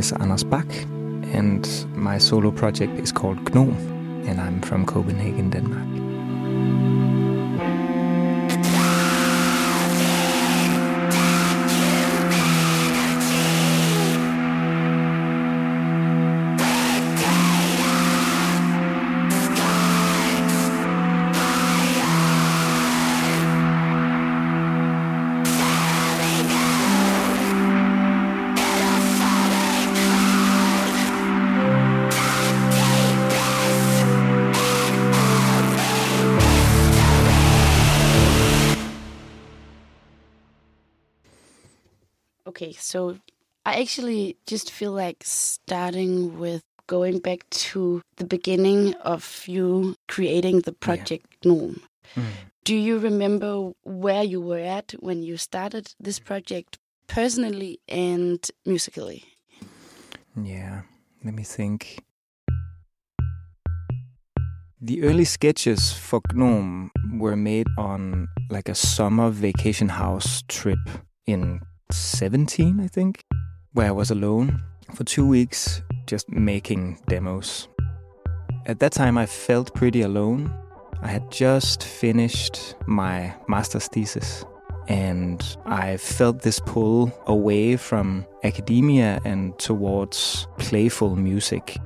is Anders Bach, and my solo project is called GNOM, and I'm from Copenhagen, Denmark. So I actually just feel like starting with going back to the beginning of you creating the project GNOM. Mm. Do you remember where you were at when you started this project personally and musically? Yeah, let me think. The early sketches for GNOM were made on like a summer vacation house trip in 17, I think, where I was alone for two weeks just making demos. At that time, I felt pretty alone. I had just finished my master's thesis and I felt this pull away from academia and towards playful music.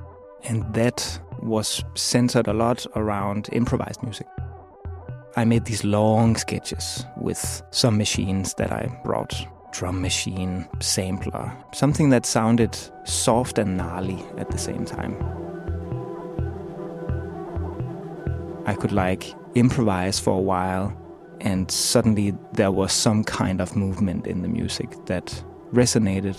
And that was centered a lot around improvised music. I made these long sketches with some machines that I brought drum machine, sampler, something that sounded soft and gnarly at the same time. I could like improvise for a while, and suddenly there was some kind of movement in the music that resonated.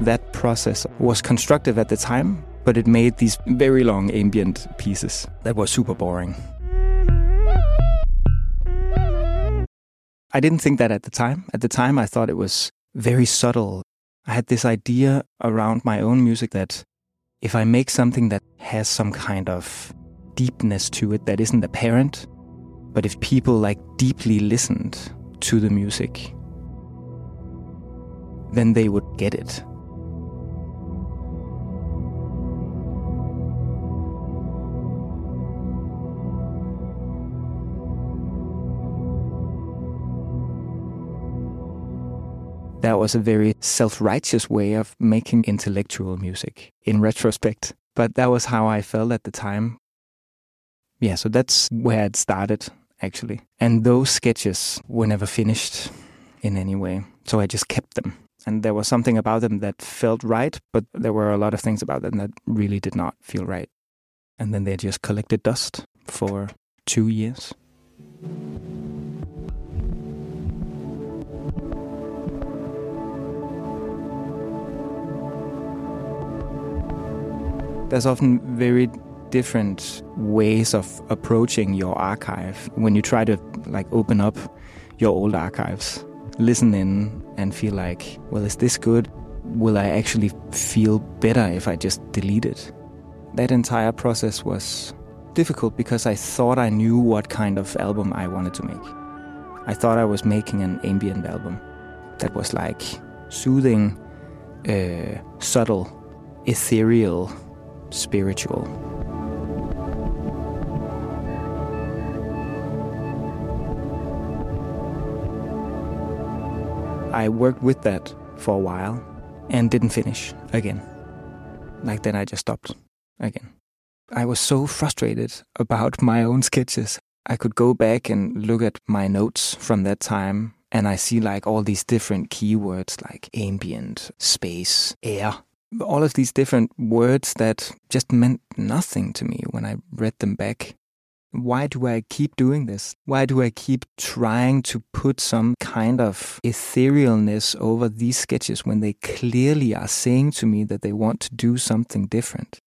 That process was constructive at the time, but it made these very long ambient pieces that were super boring. I didn't think that at the time. At the time, I thought it was very subtle. I had this idea around my own music that if I make something that has some kind of deepness to it that isn't apparent, but if people like deeply listened to the music, then they would get it. That was a very self righteous way of making intellectual music in retrospect. But that was how I felt at the time. Yeah, so that's where it started, actually. And those sketches were never finished in any way. So I just kept them. And there was something about them that felt right, but there were a lot of things about them that really did not feel right. And then they just collected dust for two years. There's often very different ways of approaching your archive. When you try to like open up your old archives listen in and feel like well is this good? Will i actually feel better if i just delete it? That entire process was difficult because i thought i knew what kind of album i wanted to make. I thought i was making an ambient album that was like soothing uh, subtle ethereal spiritual. I worked with that for a while and didn't finish again. Like then I just stopped again. I was so frustrated about my own sketches. I could go back and look at my notes from that time and I see like all these different keywords like ambient, space, air, all of these different words that just meant nothing to me when I read them back. Why do I keep doing this? Why do I keep trying to put some kind of etherealness over these sketches when they clearly are saying to me that they want to do something different?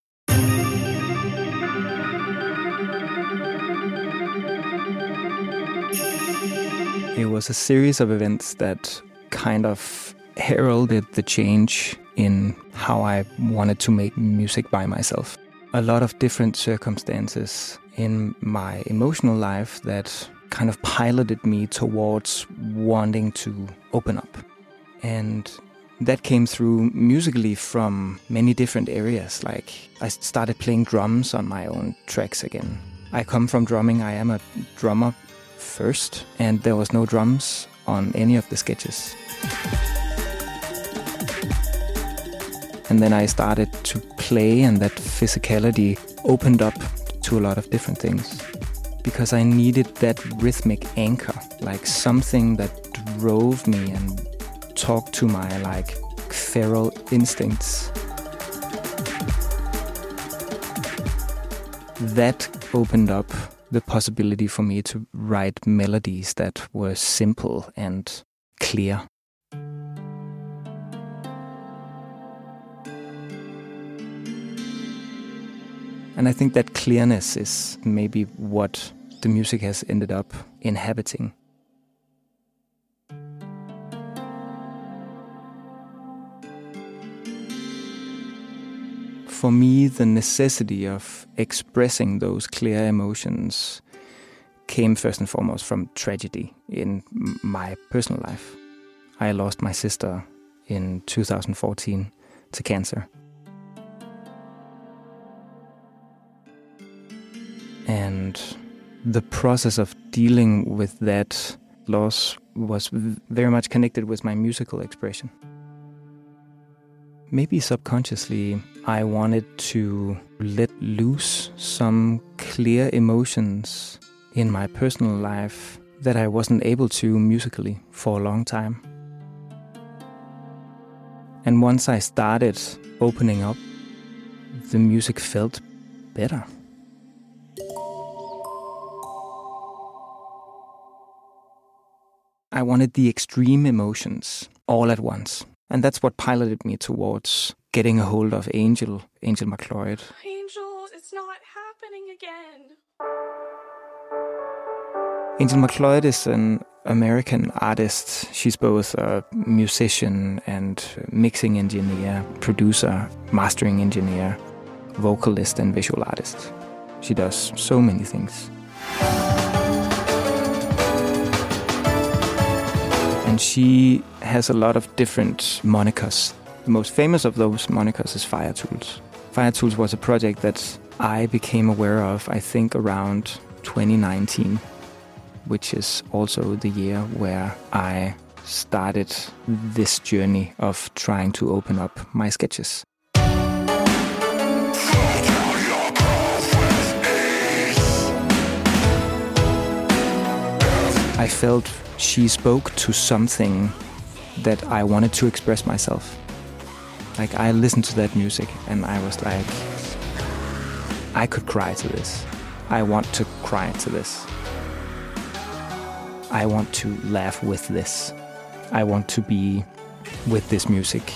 It was a series of events that kind of heralded the change in how I wanted to make music by myself. A lot of different circumstances in my emotional life that kind of piloted me towards wanting to open up. And that came through musically from many different areas. Like I started playing drums on my own tracks again. I come from drumming, I am a drummer first, and there was no drums on any of the sketches. And then I started to play, and that physicality opened up to a lot of different things because I needed that rhythmic anchor, like something that drove me and talked to my like feral instincts. That opened up the possibility for me to write melodies that were simple and clear. And I think that clearness is maybe what the music has ended up inhabiting. For me, the necessity of expressing those clear emotions came first and foremost from tragedy in my personal life. I lost my sister in 2014 to cancer. And the process of dealing with that loss was very much connected with my musical expression. Maybe subconsciously, I wanted to let loose some clear emotions in my personal life that I wasn't able to musically for a long time. And once I started opening up, the music felt better. I wanted the extreme emotions all at once. And that's what piloted me towards getting a hold of Angel, Angel Marcloid. Angel, it's not happening again. Angel Marcloid is an American artist. She's both a musician and mixing engineer, producer, mastering engineer, vocalist, and visual artist. She does so many things. And she has a lot of different monikers. The most famous of those monikers is Fire-Toolz. Fire Tools was a project that I became aware of, I think, around 2019, which is also the year where I started this journey of trying to open up my sketches. I felt she spoke to something that I wanted to express myself. Like I listened to that music and I was like, I could cry to this. I want to cry to this. I want to laugh with this. I want to be with this music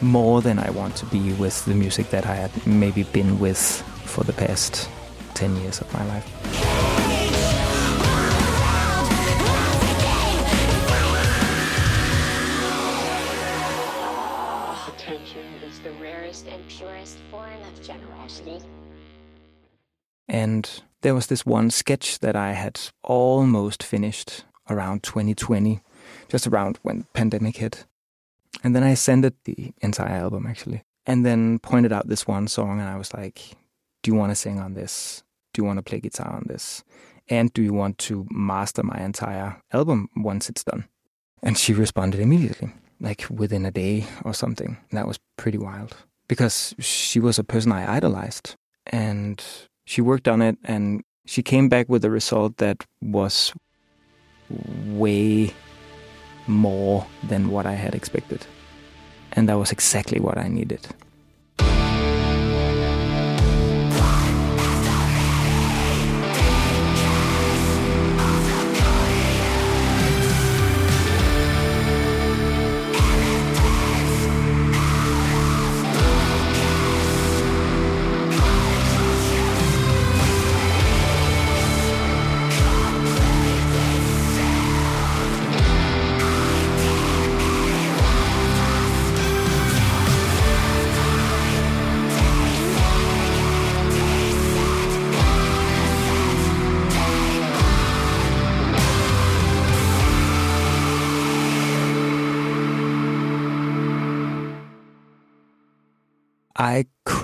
more than I want to be with the music that I had maybe been with for the past 10 years of my life. And there was this one sketch that I had almost finished around 2020, just around when the pandemic hit. And then I sent it the entire album actually. And then pointed out this one song and I was like, do you want to sing on this? Do you want to play guitar on this? And do you want to master my entire album once it's done? And she responded immediately, like within a day or something. That was pretty wild because she was a person I idolized. And she worked on it and she came back with a result that was way more than what I had expected. And that was exactly what I needed.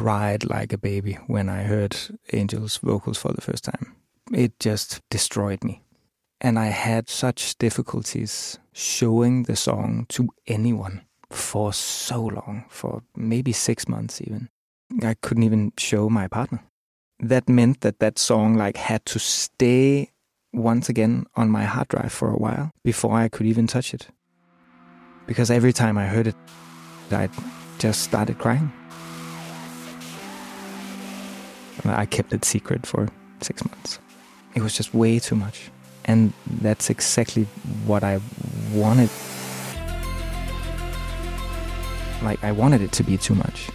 Cried like a baby when I heard Angel's vocals for the first time. It just destroyed me. And I had such difficulties showing the song to anyone for so long, for maybe six months even. I couldn't even show my partner. That meant that that song like had to stay once again on my hard drive for a while before I could even touch it. Because every time I heard it, I just started crying. I kept it secret for six months. It was just way too much. And that's exactly what I wanted. Like, I wanted it to be too much.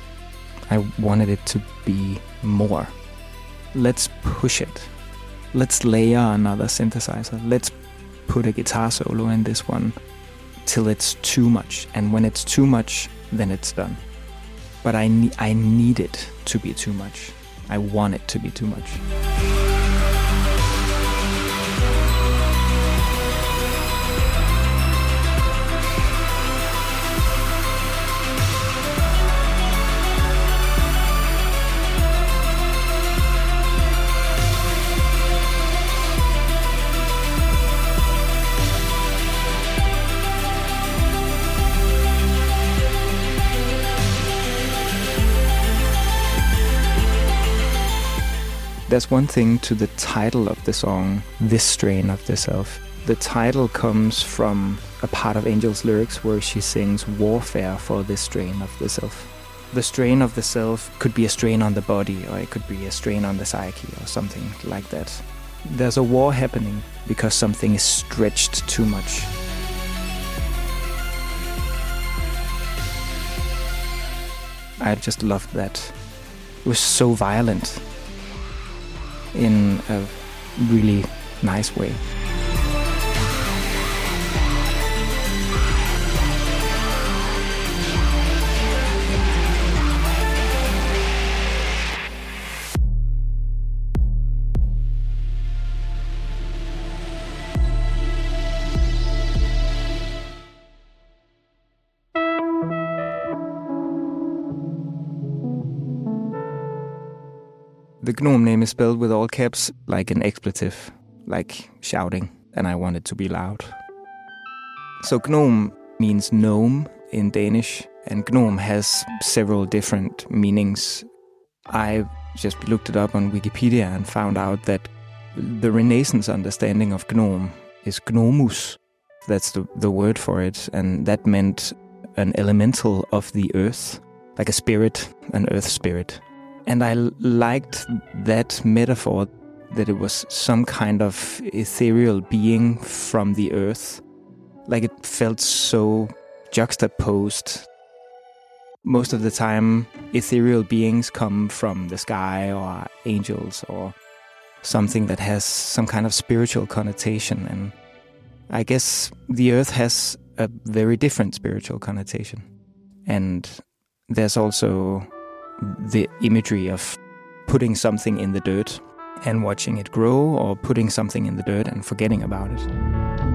I wanted it to be more. Let's push it. Let's layer another synthesizer. Let's put a guitar solo in this one till it's too much. And when it's too much, then it's done. But I, ne- I need it to be too much. I want it to be too much. There's one thing to the title of the song, This Strain of the Self. The title comes from a part of Angel's lyrics where she sings warfare for this strain of the self. The strain of the self could be a strain on the body, or it could be a strain on the psyche, or something like that. There's a war happening because something is stretched too much. I just loved that. It was so violent in a really nice way. Gnome name is spelled with all caps like an expletive, like shouting, and I want it to be loud. So GNOM means gnome in Danish, and gnome has several different meanings. I just looked it up on Wikipedia and found out that the Renaissance understanding of gnome is gnomus. That's the, the word for it, and that meant an elemental of the earth, like a spirit, an earth spirit. And I liked that metaphor that it was some kind of ethereal being from the earth. Like it felt so juxtaposed. Most of the time, ethereal beings come from the sky or angels or something that has some kind of spiritual connotation. And I guess the earth has a very different spiritual connotation. And there's also the imagery of putting something in the dirt and watching it grow, or putting something in the dirt and forgetting about it.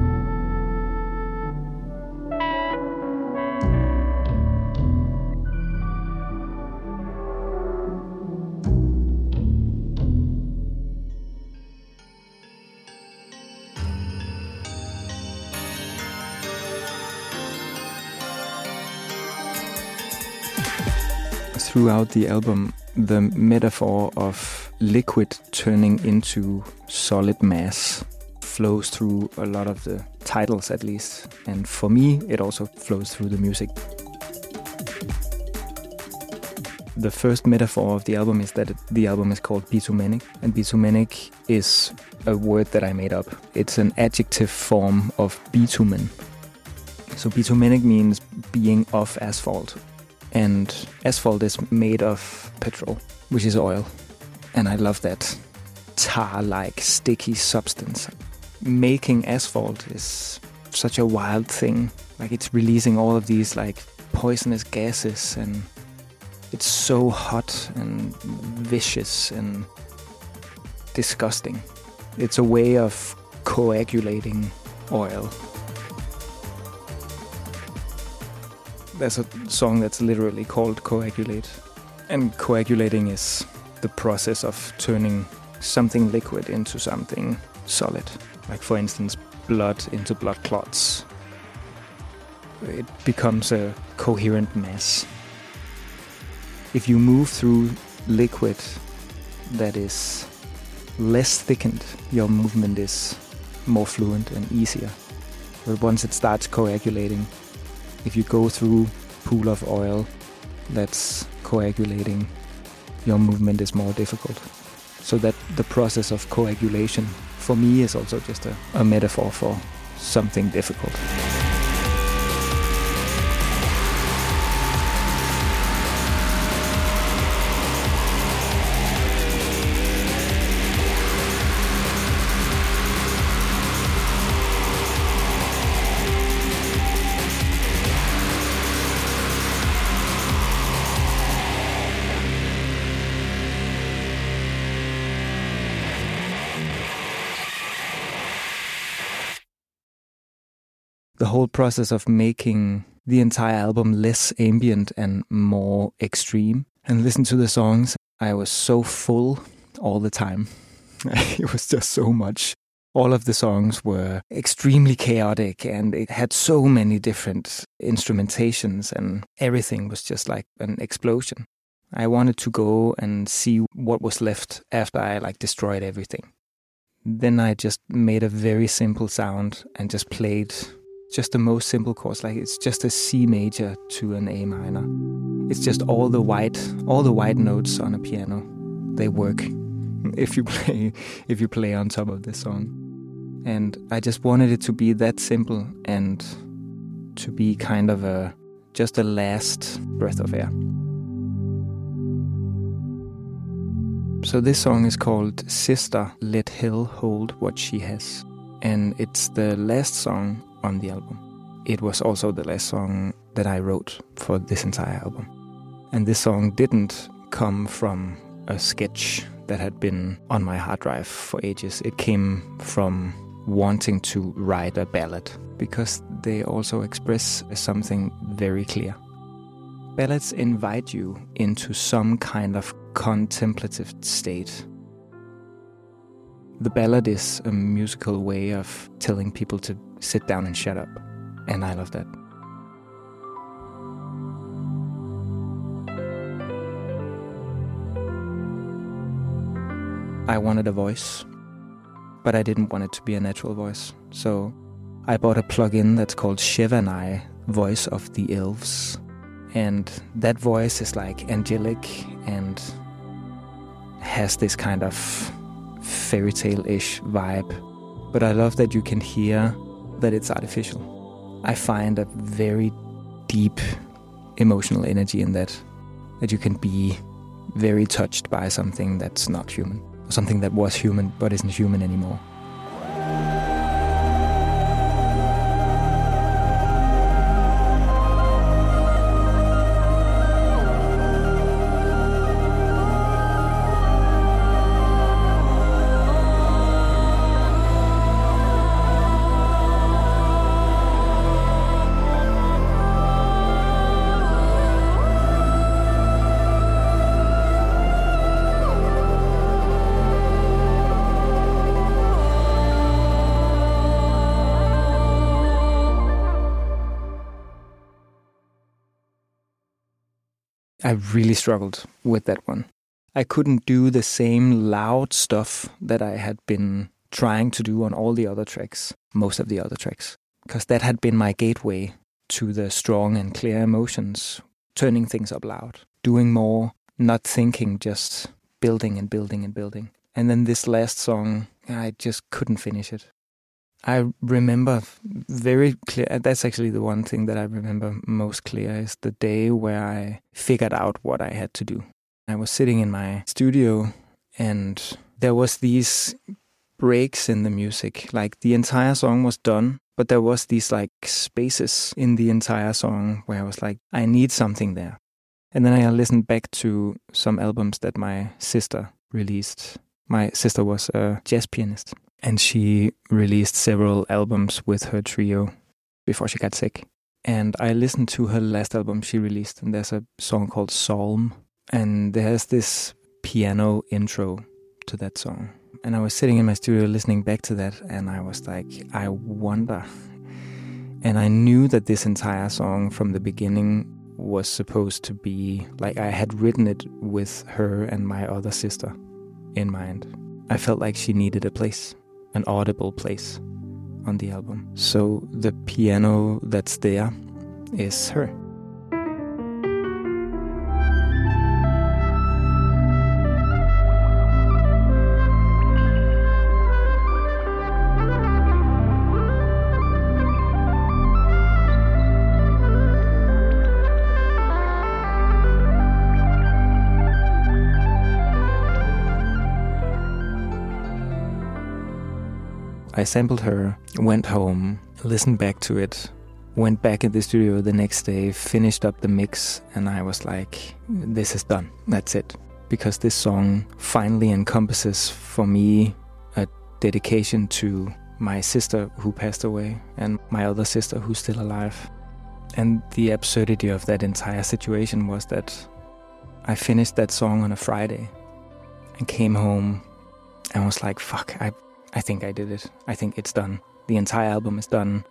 Throughout the album the metaphor of liquid turning into solid mass flows through a lot of the titles at least. And for me it also flows through the music. The first metaphor of the album is that the album is called bitumenic and bitumenic is a word that i made up. It's an adjective form of bitumen. So bitumenic means being of asphalt and asphalt is made of petrol, which is oil. And I love that tar like sticky substance. Making asphalt is such a wild thing. Like it's releasing all of these like poisonous gases and it's so hot and vicious and disgusting. It's a way of coagulating oil. There's a song that's literally called Coagulate. And coagulating is the process of turning something liquid into something solid. Like, for instance, blood into blood clots. It becomes a coherent mass. If you move through liquid that is less thickened, your movement is more fluent and easier. But once it starts coagulating, if you go through pool of oil that's coagulating, your movement is more difficult. So that the process of coagulation for me is also just a, a metaphor for something difficult. The whole process of making the entire album less ambient and more extreme. And listen to the songs, I was so full all the time. it was just so much. All of the songs were extremely chaotic and it had so many different instrumentations, and everything was just like an explosion. I wanted to go and see what was left after I like destroyed everything. Then I just made a very simple sound and just played just the most simple chords like it's just a C major to an A minor. It's just all the white all the white notes on a piano. They work if you play if you play on top of the song. And I just wanted it to be that simple and to be kind of a just a last breath of air. So this song is called Sister Let Hel Hold What She Has. And it's the last song on the album. It was also the last song that I wrote for this entire album. And this song didn't come from a sketch that had been on my hard drive for ages. It came from wanting to write a ballad because they also express something very clear. Ballads invite you into some kind of contemplative state. The ballad is a musical way of telling people to sit down and shut up. And I love that. I wanted a voice, but I didn't want it to be a natural voice. So I bought a plugin that's called Shevannai, Voice of the Elves. And that voice is like angelic and has this kind of fairy tale ish vibe. But I love that you can hear that it's artificial. I find a very deep emotional energy in that, that you can be very touched by something that's not human, something that was human but isn't human anymore. I really struggled with that one. I couldn't do the same loud stuff that I had been trying to do on all the other tracks, most of the other tracks, because that had been my gateway to the strong and clear emotions, turning things up loud, doing more, not thinking, just building and building and building. And then this last song, I just couldn't finish it. I remember very clear. Uh, that's actually the one thing that I remember most clear is the day where I figured out what I had to do. I was sitting in my studio and there was these breaks in the music. Like the entire song was done, but there was these like spaces in the entire song where I was like, I need something there. And then I listened back to some albums that my sister released. My sister was a jazz pianist and she released several albums with her trio before she got sick. And I listened to her last album she released, and there's a song called Psalm. And there's this piano intro to that song. And I was sitting in my studio listening back to that, and I was like, I wonder. And I knew that this entire song from the beginning was supposed to be like I had written it with her and my other sister in mind. I felt like she needed a place, an audible place on the album. So the piano that's there is her. I sampled her, went home, listened back to it, went back in the studio the next day, finished up the mix, and I was like, this is done. That's it. Because this song finally encompasses for me a dedication to my sister who passed away and my other sister who's still alive. And the absurdity of that entire situation was that I finished that song on a Friday and came home and was like, fuck, I I think I did it. I think it's done. The entire album is done.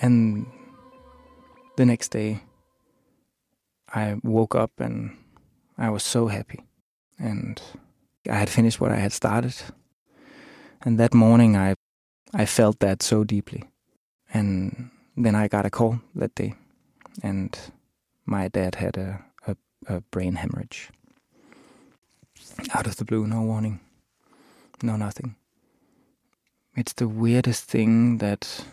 And the next day, I woke up and I was so happy. And I had finished what I had started. And that morning, I, I felt that so deeply. And then I got a call that day. And my dad had a, a, a brain hemorrhage. Out of the blue, no warning, no nothing. It's the weirdest thing that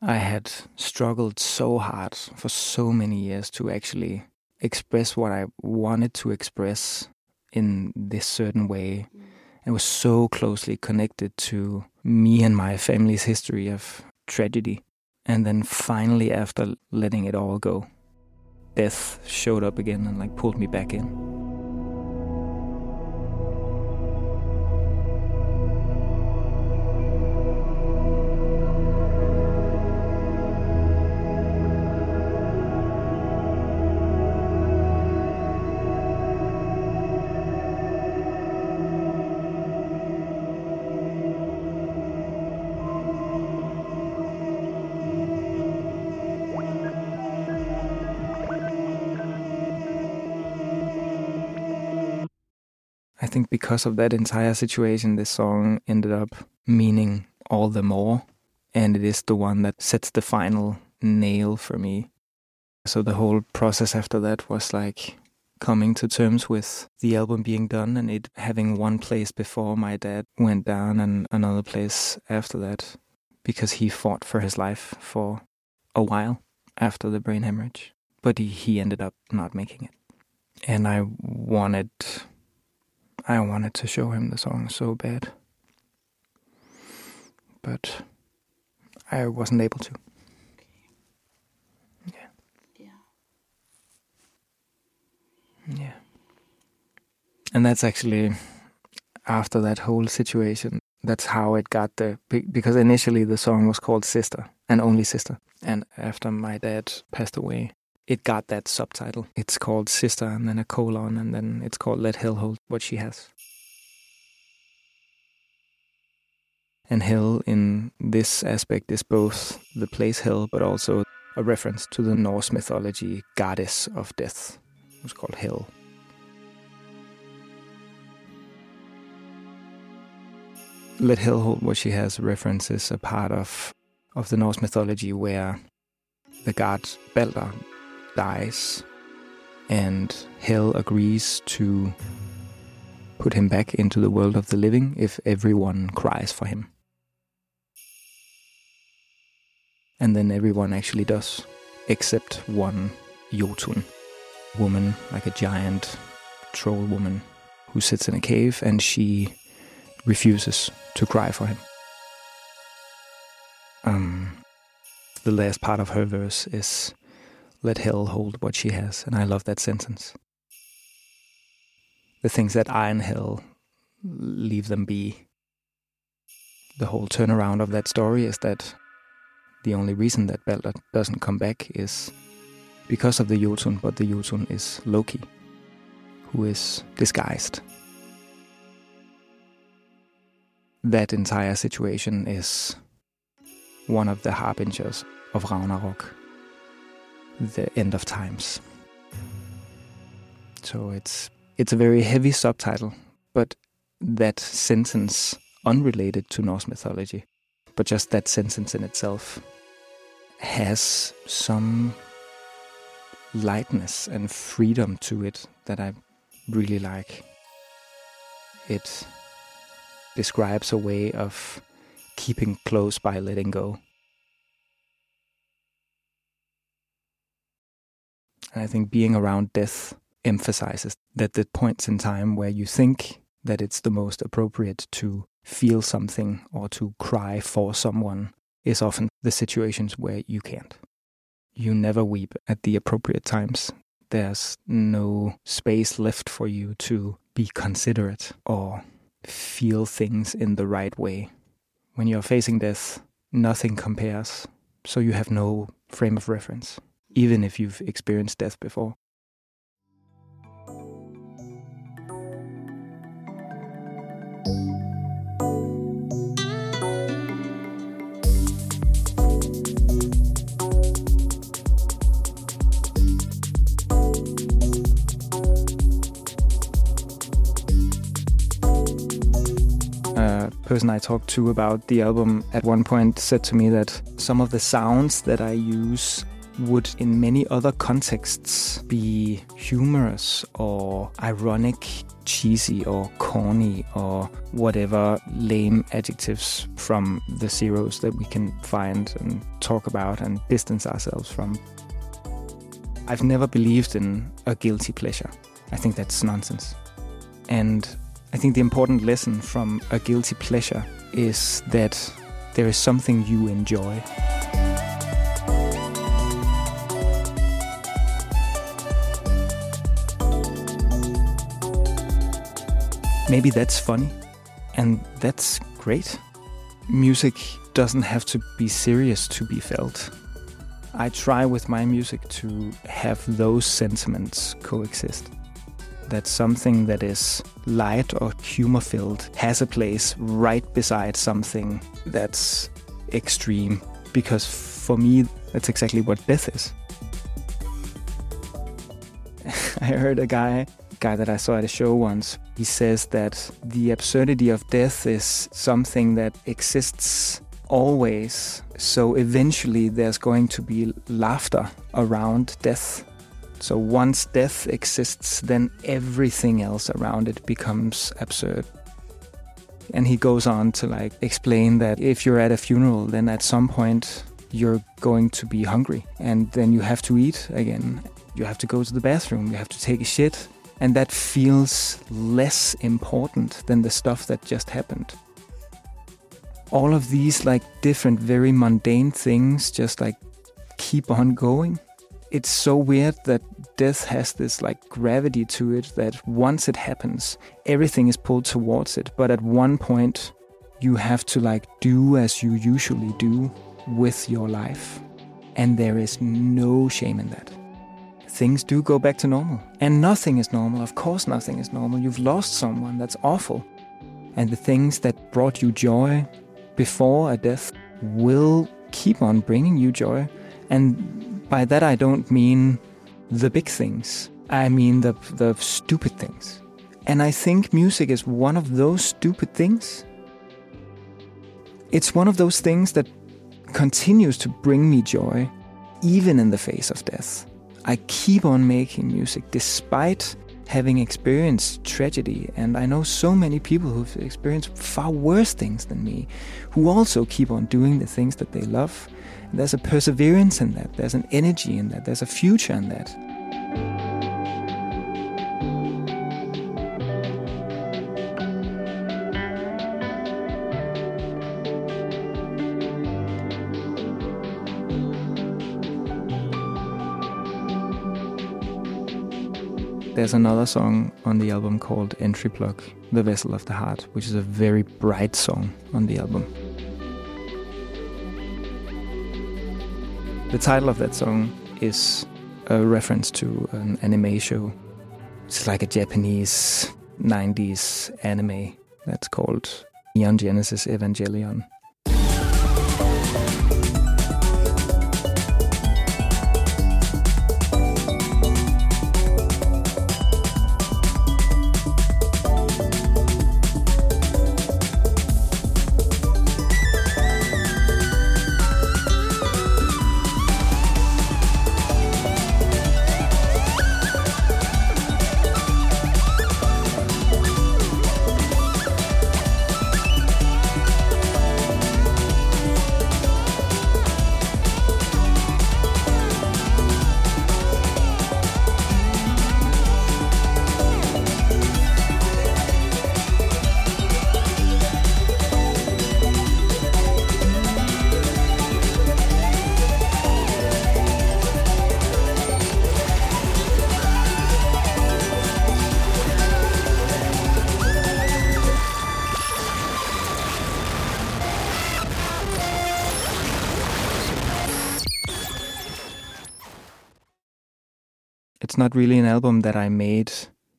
I had struggled so hard for so many years to actually express what I wanted to express in this certain way. Mm. It was so closely connected to me and my family's history of tragedy. And then finally, after letting it all go, death showed up again and like pulled me back in. Think because of that entire situation, this song ended up meaning all the more. And it is the one that sets the final nail for me. So the whole process after that was like coming to terms with the album being done and it having one place before my dad went down and another place after that because he fought for his life for a while after the brain hemorrhage. But he, he ended up not making it. And I wanted I wanted to show him the song so bad. But I wasn't able to. Yeah. Yeah. Yeah. And that's actually after that whole situation. That's how it got the because initially the song was called Sister and Only Sister. And after my dad passed away, it got that subtitle. It's called Sister and then a colon and then it's called Let Hel Hold What She Has. And hell in this aspect is both the place hell but also a reference to the Norse mythology goddess of death. It's called Hel. Let Hel Hold What She Has references a part of, of the Norse mythology where the god Balder dies, and Hel agrees to put him back into the world of the living if everyone cries for him. And then everyone actually does, except one Jotun woman, like a giant troll woman, who sits in a cave and she refuses to cry for him. Um, the last part of her verse is let hell hold what she has. And I love that sentence. The things that are in hell, leave them be. The whole turnaround of that story is that the only reason that Balder doesn't come back is because of the Jotun, but the Jotun is Loki. who is disguised. That entire situation is one of the harbingers of Ragnarok, the end of times. So it's it's a very heavy subtitle, but that sentence unrelated to Norse mythology, but just that sentence in itself has some lightness and freedom to it that I really like. It describes a way of keeping close by letting go. And I think being around death emphasizes that the points in time where you think that it's the most appropriate to feel something or to cry for someone is often the situations where you can't. You never weep at the appropriate times. There's no space left for you to be considerate or feel things in the right way. When you're facing death, nothing compares, so you have no frame of reference, even if you've experienced death before. A person I talked to about the album at one point said to me that some of the sounds that I use would in many other contexts be humorous or ironic, cheesy or corny or whatever lame adjectives from the zeros that we can find and talk about and distance ourselves from. I've never believed in a guilty pleasure. I think that's nonsense. And I think the important lesson from a guilty pleasure is that there is something you enjoy. Maybe that's funny, and that's great. Music doesn't have to be serious to be felt. I try with my music to have those sentiments coexist. That something that is light or humor filled has a place right beside something that's extreme. Because for me, that's exactly what death is. I heard a guy guy that I saw at a show once. He says that the absurdity of death is something that exists always. So eventually there's going to be laughter around death. So once death exists, then everything else around it becomes absurd. And he goes on to like explain that if you're at a funeral, then at some point you're going to be hungry and then you have to eat again. You have to go to the bathroom, you have to take a shit, and that feels less important than the stuff that just happened. All of these, like different, very mundane things, just like keep on going. It's so weird that death has this like gravity to it that once it happens, everything is pulled towards it. But at one point, you have to like do as you usually do with your life. And there is no shame in that things do go back to normal. And nothing is normal. Of course, nothing is normal. You've lost someone. That's awful. And the things that brought you joy before a death will keep on bringing you joy. And by that, I don't mean the big things, I mean the, the stupid things. And I think music is one of those stupid things. It's one of those things that continues to bring me joy, even in the face of death. I keep on making music despite having experienced tragedy. And I know so many people who've experienced far worse things than me who also keep on doing the things that they love. And there's a perseverance in that, there's an energy in that, there's a future in that. There's another song on the album called Entry Plug, The Vessel of the Heart, which is a very bright song on the album. The title of that song is a reference to an anime show. It's like a Japanese 90s anime that's called Neon Genesis Evangelion. It's not really an album that I made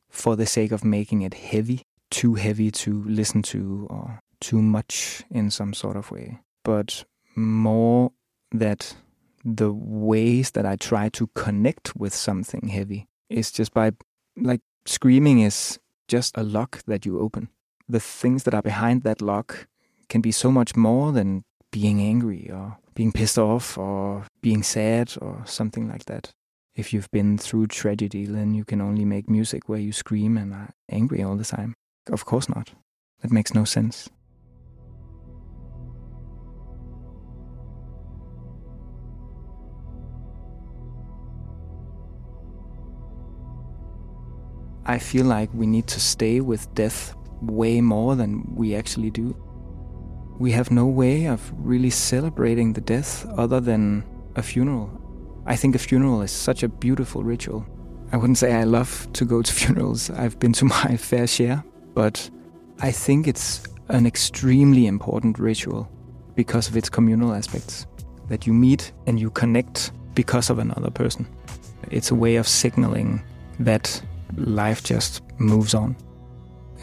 for the sake of making it heavy, too heavy to listen to or too much in some sort of way, but more that the ways that I try to connect with something heavy is just by like screaming is just a lock that you open. The things that are behind that lock can be so much more than being angry or being pissed off or being sad or something like that. If you've been through tragedy, then you can only make music where you scream and are angry all the time. Of course not. That makes no sense. I feel like we need to stay with death way more than we actually do. We have no way of really celebrating the death other than a funeral. I think a funeral is such a beautiful ritual. I wouldn't say I love to go to funerals, I've been to my fair share, but I think it's an extremely important ritual because of its communal aspects. That you meet and you connect because of another person. It's a way of signaling that life just moves on.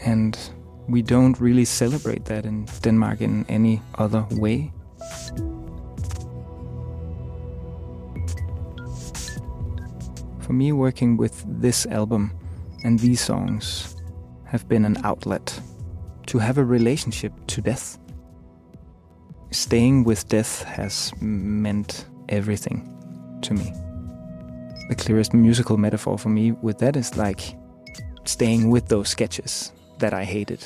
And we don't really celebrate that in Denmark in any other way. For me, working with this album and these songs have been an outlet to have a relationship to death. Staying with death has meant everything to me the clearest musical metaphor for me with that is like staying with those sketches that I hated